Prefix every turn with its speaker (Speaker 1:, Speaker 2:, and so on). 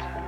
Speaker 1: out.